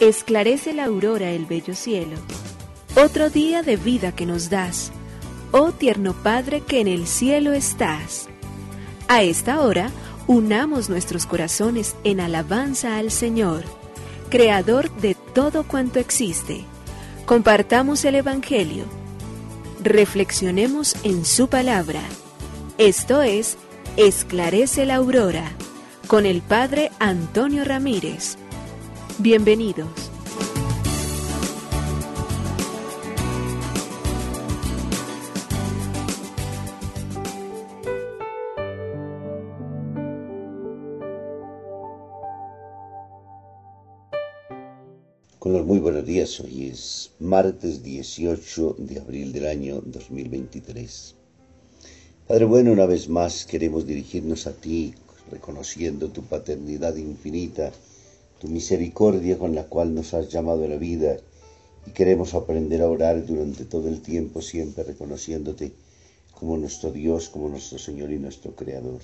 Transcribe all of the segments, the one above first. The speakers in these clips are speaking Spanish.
Esclarece la aurora el bello cielo. Otro día de vida que nos das, oh tierno Padre que en el cielo estás. A esta hora, unamos nuestros corazones en alabanza al Señor, Creador de todo cuanto existe. Compartamos el Evangelio. Reflexionemos en su palabra. Esto es, Esclarece la Aurora, con el Padre Antonio Ramírez. Bienvenidos. Con los muy buenos días, hoy es martes 18 de abril del año 2023. Padre bueno, una vez más queremos dirigirnos a ti, reconociendo tu paternidad infinita, tu misericordia con la cual nos has llamado a la vida, y queremos aprender a orar durante todo el tiempo, siempre reconociéndote como nuestro Dios, como nuestro Señor y nuestro Creador.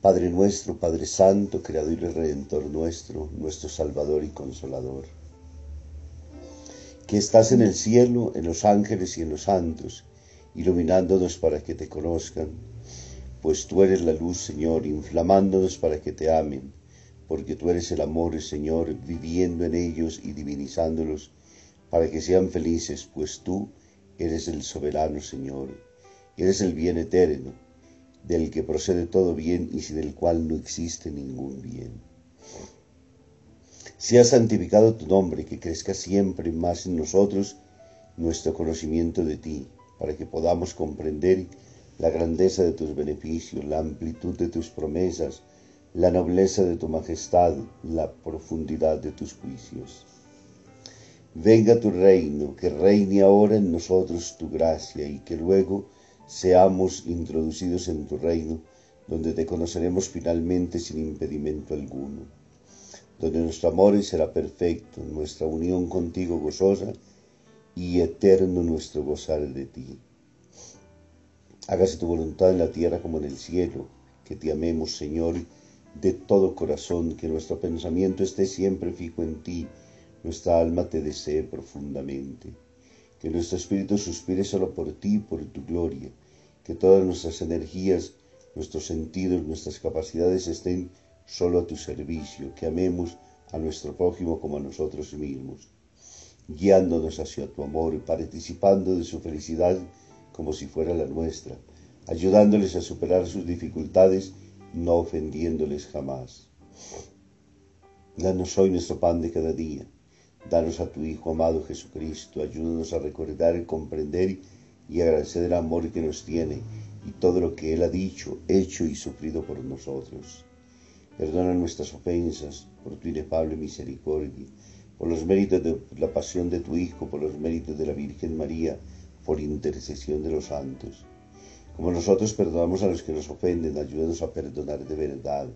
Padre nuestro, Padre Santo, Creador y Redentor nuestro, nuestro Salvador y Consolador, que estás en el cielo, en los ángeles y en los santos, iluminándonos para que te conozcan, pues tú eres la luz, Señor, inflamándonos para que te amen, porque tú eres el amor, Señor, viviendo en ellos y divinizándolos, para que sean felices, pues tú eres el soberano, Señor, eres el bien eterno, del que procede todo bien y sin el cual no existe ningún bien. Sea santificado tu nombre, que crezca siempre más en nosotros nuestro conocimiento de ti, para que podamos comprender la grandeza de tus beneficios, la amplitud de tus promesas, la nobleza de tu majestad, la profundidad de tus juicios. Venga tu reino, que reine ahora en nosotros tu gracia y que luego seamos introducidos en tu reino, donde te conoceremos finalmente sin impedimento alguno, donde nuestro amor será perfecto, nuestra unión contigo gozosa y eterno nuestro gozar de ti. Hágase tu voluntad en la tierra como en el cielo, que te amemos, Señor, de todo corazón, que nuestro pensamiento esté siempre fijo en ti, nuestra alma te desee profundamente. Que nuestro espíritu suspire solo por ti, por tu gloria, que todas nuestras energías, nuestros sentidos, nuestras capacidades estén solo a tu servicio, que amemos a nuestro prójimo como a nosotros mismos, guiándonos hacia tu amor, participando de su felicidad como si fuera la nuestra, ayudándoles a superar sus dificultades, no ofendiéndoles jamás. Danos hoy nuestro pan de cada día Danos a tu Hijo amado Jesucristo, ayúdanos a recordar, comprender y agradecer el amor que nos tiene y todo lo que Él ha dicho, hecho y sufrido por nosotros. Perdona nuestras ofensas por tu inefable misericordia, por los méritos de la pasión de tu Hijo, por los méritos de la Virgen María, por intercesión de los santos. Como nosotros perdonamos a los que nos ofenden, ayúdanos a perdonar de verdad,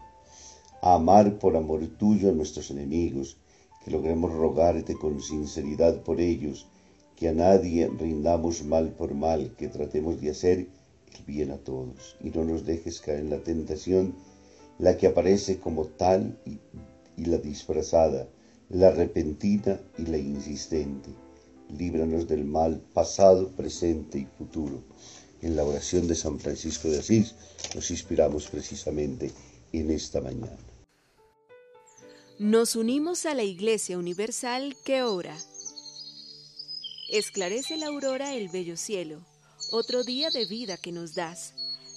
a amar por amor tuyo a nuestros enemigos, que logremos rogarte con sinceridad por ellos, que a nadie rindamos mal por mal, que tratemos de hacer el bien a todos, y no nos dejes caer en la tentación, la que aparece como tal y, y la disfrazada, la repentina y la insistente. Líbranos del mal pasado, presente y futuro. En la oración de San Francisco de Asís nos inspiramos precisamente en esta mañana. Nos unimos a la Iglesia Universal que ora. Esclarece la aurora el bello cielo, otro día de vida que nos das.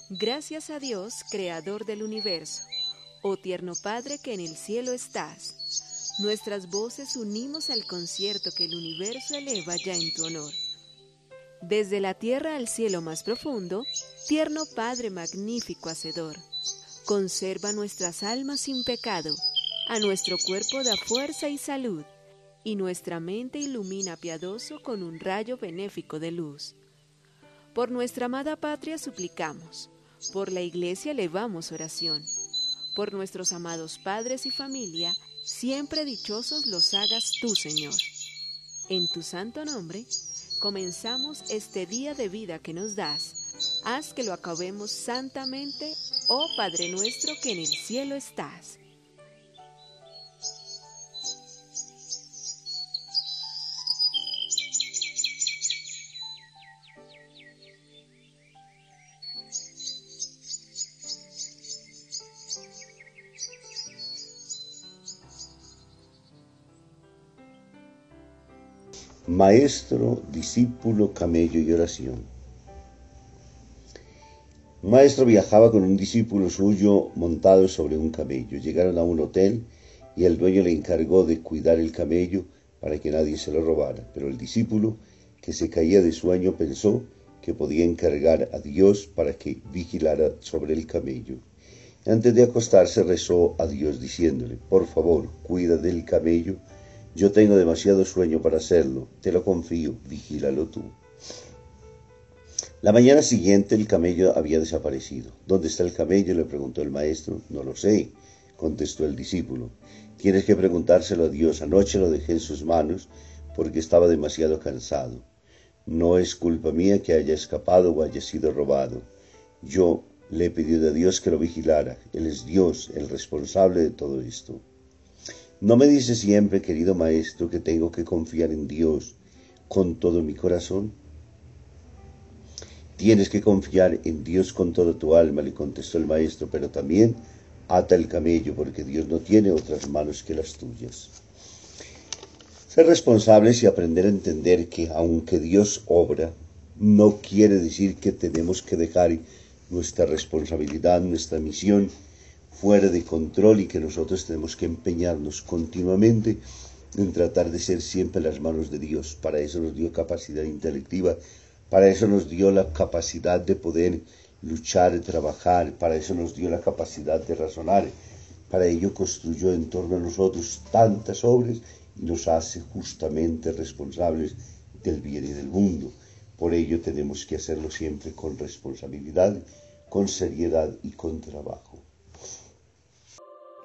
Gracias a Dios, Creador del universo, oh tierno Padre que en el cielo estás. Nuestras voces unimos al concierto que el universo eleva ya en tu honor. Desde la tierra al cielo más profundo, tierno Padre magnífico Hacedor, conserva nuestras almas sin pecado a nuestro cuerpo da fuerza y salud, y nuestra mente ilumina piadoso con un rayo benéfico de luz. Por nuestra amada patria suplicamos, por la iglesia elevamos oración, por nuestros amados padres y familia, siempre dichosos los hagas tú, Señor. En tu santo nombre, comenzamos este día de vida que nos das. Haz que lo acabemos santamente, oh Padre nuestro que en el cielo estás. Maestro, discípulo, camello y oración. Maestro viajaba con un discípulo suyo montado sobre un camello. Llegaron a un hotel y el dueño le encargó de cuidar el camello para que nadie se lo robara. Pero el discípulo, que se caía de sueño, pensó que podía encargar a Dios para que vigilara sobre el camello. Antes de acostarse rezó a Dios diciéndole, por favor, cuida del camello yo tengo demasiado sueño para hacerlo, te lo confío, vigílalo tú. La mañana siguiente el camello había desaparecido. ¿Dónde está el camello? le preguntó el maestro. No lo sé, contestó el discípulo. Tienes que preguntárselo a Dios. Anoche lo dejé en sus manos porque estaba demasiado cansado. No es culpa mía que haya escapado o haya sido robado. Yo le he pedido a Dios que lo vigilara. Él es Dios, el responsable de todo esto. No me dice siempre, querido maestro, que tengo que confiar en Dios con todo mi corazón. Tienes que confiar en Dios con toda tu alma, le contestó el maestro, pero también ata el camello, porque Dios no tiene otras manos que las tuyas. Ser responsables y aprender a entender que aunque Dios obra, no quiere decir que tenemos que dejar nuestra responsabilidad, nuestra misión fuera de control y que nosotros tenemos que empeñarnos continuamente en tratar de ser siempre las manos de Dios. Para eso nos dio capacidad intelectiva, para eso nos dio la capacidad de poder luchar, trabajar, para eso nos dio la capacidad de razonar. Para ello construyó en torno a nosotros tantas obras y nos hace justamente responsables del bien y del mundo. Por ello tenemos que hacerlo siempre con responsabilidad, con seriedad y con trabajo.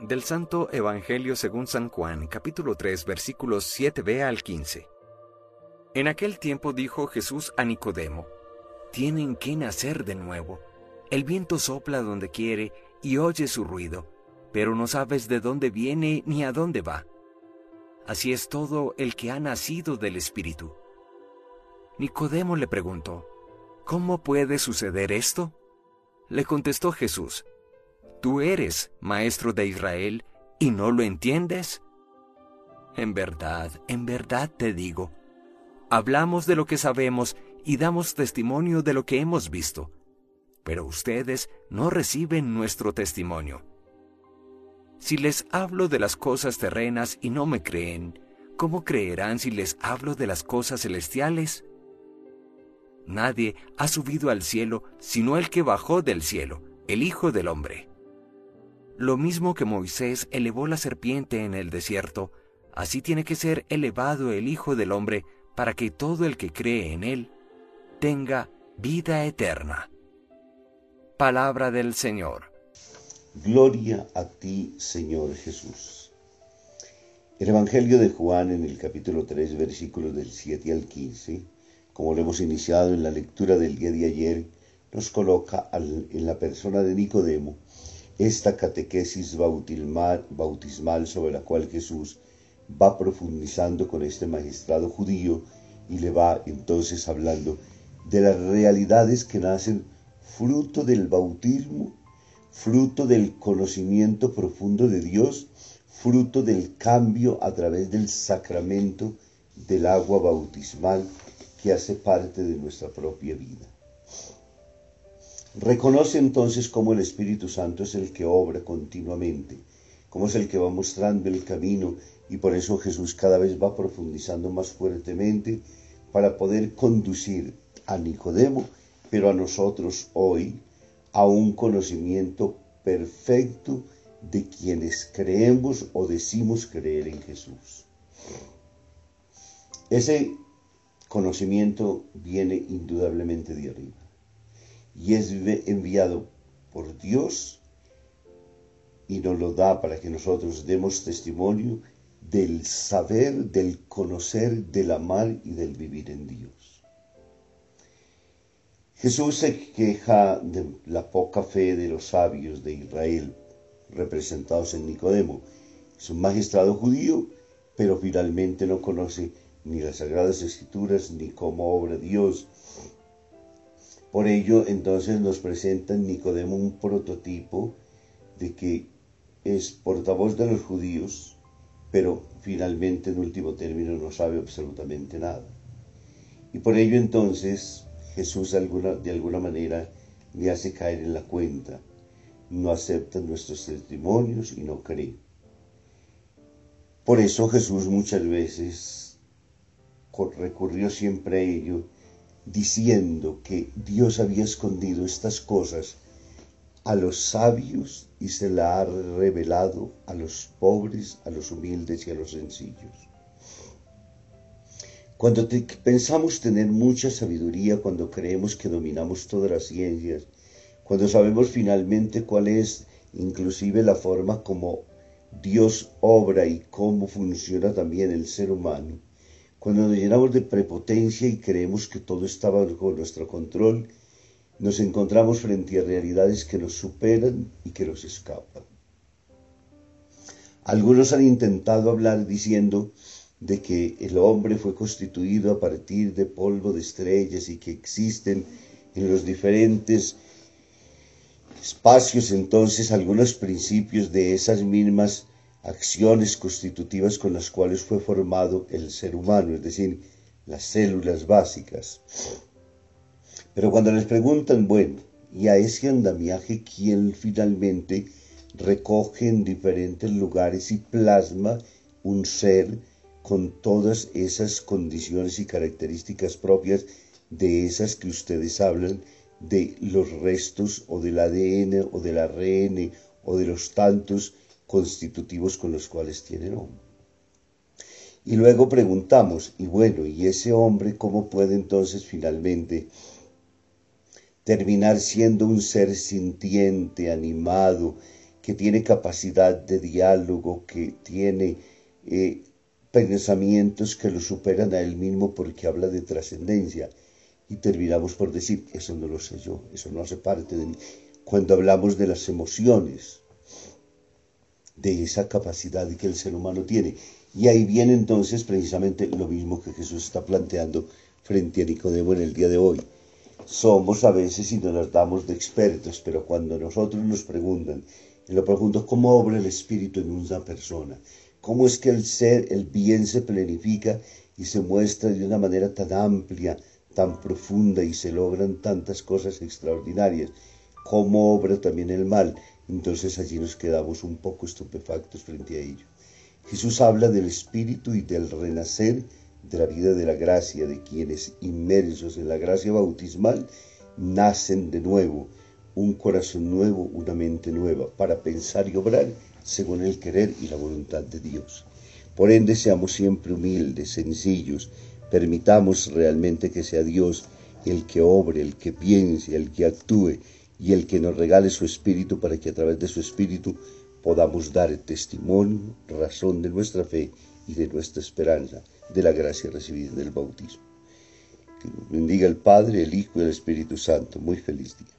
Del Santo Evangelio según San Juan, capítulo 3, versículos 7b al 15. En aquel tiempo dijo Jesús a Nicodemo, Tienen que nacer de nuevo. El viento sopla donde quiere y oye su ruido, pero no sabes de dónde viene ni a dónde va. Así es todo el que ha nacido del Espíritu. Nicodemo le preguntó, ¿Cómo puede suceder esto? Le contestó Jesús, ¿Tú eres maestro de Israel y no lo entiendes? En verdad, en verdad te digo, hablamos de lo que sabemos y damos testimonio de lo que hemos visto, pero ustedes no reciben nuestro testimonio. Si les hablo de las cosas terrenas y no me creen, ¿cómo creerán si les hablo de las cosas celestiales? Nadie ha subido al cielo sino el que bajó del cielo, el Hijo del Hombre. Lo mismo que Moisés elevó la serpiente en el desierto, así tiene que ser elevado el Hijo del Hombre para que todo el que cree en él tenga vida eterna. Palabra del Señor. Gloria a ti, Señor Jesús. El Evangelio de Juan en el capítulo 3, versículos del 7 al 15, como lo hemos iniciado en la lectura del día de ayer, nos coloca en la persona de Nicodemo, esta catequesis bautismal, sobre la cual Jesús va profundizando con este magistrado judío y le va entonces hablando de las realidades que nacen fruto del bautismo, fruto del conocimiento profundo de Dios, fruto del cambio a través del sacramento del agua bautismal que hace parte de nuestra propia vida. Reconoce entonces cómo el Espíritu Santo es el que obra continuamente, cómo es el que va mostrando el camino y por eso Jesús cada vez va profundizando más fuertemente para poder conducir a Nicodemo, pero a nosotros hoy, a un conocimiento perfecto de quienes creemos o decimos creer en Jesús. Ese conocimiento viene indudablemente de arriba y es enviado por Dios y nos lo da para que nosotros demos testimonio del saber, del conocer, del amar y del vivir en Dios. Jesús se queja de la poca fe de los sabios de Israel, representados en Nicodemo. Es un magistrado judío, pero finalmente no conoce ni las sagradas escrituras ni cómo obra Dios, por ello, entonces nos presenta Nicodemo un prototipo de que es portavoz de los judíos, pero finalmente en último término no sabe absolutamente nada. Y por ello entonces Jesús alguna, de alguna manera le hace caer en la cuenta, no acepta nuestros testimonios y no cree. Por eso Jesús muchas veces recurrió siempre a ello, diciendo que Dios había escondido estas cosas a los sabios y se la ha revelado a los pobres, a los humildes y a los sencillos. Cuando pensamos tener mucha sabiduría, cuando creemos que dominamos todas las ciencias, cuando sabemos finalmente cuál es inclusive la forma como Dios obra y cómo funciona también el ser humano, cuando nos llenamos de prepotencia y creemos que todo está bajo nuestro control, nos encontramos frente a realidades que nos superan y que nos escapan. Algunos han intentado hablar diciendo de que el hombre fue constituido a partir de polvo de estrellas y que existen en los diferentes espacios entonces algunos principios de esas mismas acciones constitutivas con las cuales fue formado el ser humano, es decir, las células básicas. Pero cuando les preguntan, bueno, ¿y a ese andamiaje quién finalmente recoge en diferentes lugares y plasma un ser con todas esas condiciones y características propias de esas que ustedes hablan de los restos o del ADN o del ARN o de los tantos constitutivos con los cuales tienen hombre. Y luego preguntamos, y bueno, ¿y ese hombre cómo puede entonces finalmente terminar siendo un ser sintiente, animado, que tiene capacidad de diálogo, que tiene eh, pensamientos que lo superan a él mismo porque habla de trascendencia. Y terminamos por decir, eso no lo sé yo, eso no hace parte de mí. Cuando hablamos de las emociones, de esa capacidad que el ser humano tiene. Y ahí viene entonces precisamente lo mismo que Jesús está planteando frente a Nicodemo en el día de hoy somos a veces y nos damos de expertos, pero cuando nosotros nos preguntan, y lo pregunto, ¿cómo obra el espíritu en una persona? ¿Cómo es que el ser, el bien se planifica y se muestra de una manera tan amplia, tan profunda y se logran tantas cosas extraordinarias? ¿Cómo obra también el mal? Entonces allí nos quedamos un poco estupefactos frente a ello. Jesús habla del espíritu y del renacer de la vida de la gracia, de quienes inmersos en la gracia bautismal nacen de nuevo, un corazón nuevo, una mente nueva, para pensar y obrar según el querer y la voluntad de Dios. Por ende, seamos siempre humildes, sencillos, permitamos realmente que sea Dios el que obre, el que piense, el que actúe y el que nos regale su espíritu para que a través de su espíritu podamos dar testimonio, razón de nuestra fe y de nuestra esperanza de la gracia recibida en el bautismo. Que nos bendiga el Padre, el Hijo y el Espíritu Santo. Muy feliz día.